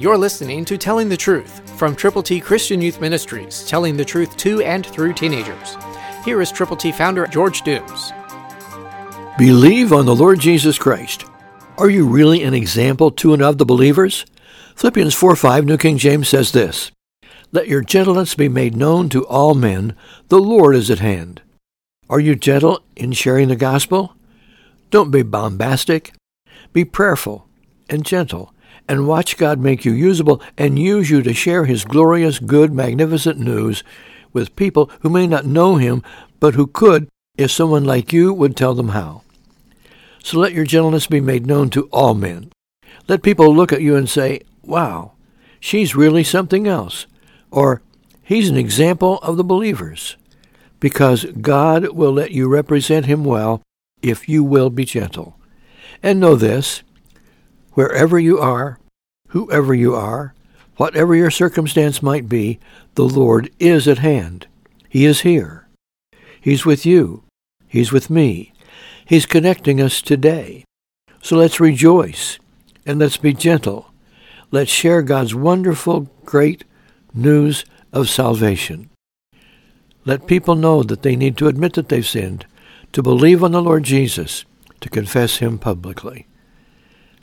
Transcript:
You're listening to Telling the Truth from Triple T Christian Youth Ministries, telling the truth to and through teenagers. Here is Triple T founder George Dooms. Believe on the Lord Jesus Christ. Are you really an example to and of the believers? Philippians 4 5 New King James says this Let your gentleness be made known to all men, the Lord is at hand. Are you gentle in sharing the gospel? Don't be bombastic. Be prayerful and gentle, and watch God make you usable and use you to share His glorious, good, magnificent news with people who may not know Him, but who could if someone like you would tell them how. So let your gentleness be made known to all men. Let people look at you and say, Wow, she's really something else. Or, He's an example of the believers. Because God will let you represent Him well if you will be gentle. And know this wherever you are, whoever you are, whatever your circumstance might be, the Lord is at hand. He is here. He's with you. He's with me. He's connecting us today. So let's rejoice and let's be gentle. Let's share God's wonderful, great news of salvation. Let people know that they need to admit that they've sinned, to believe on the Lord Jesus, to confess Him publicly.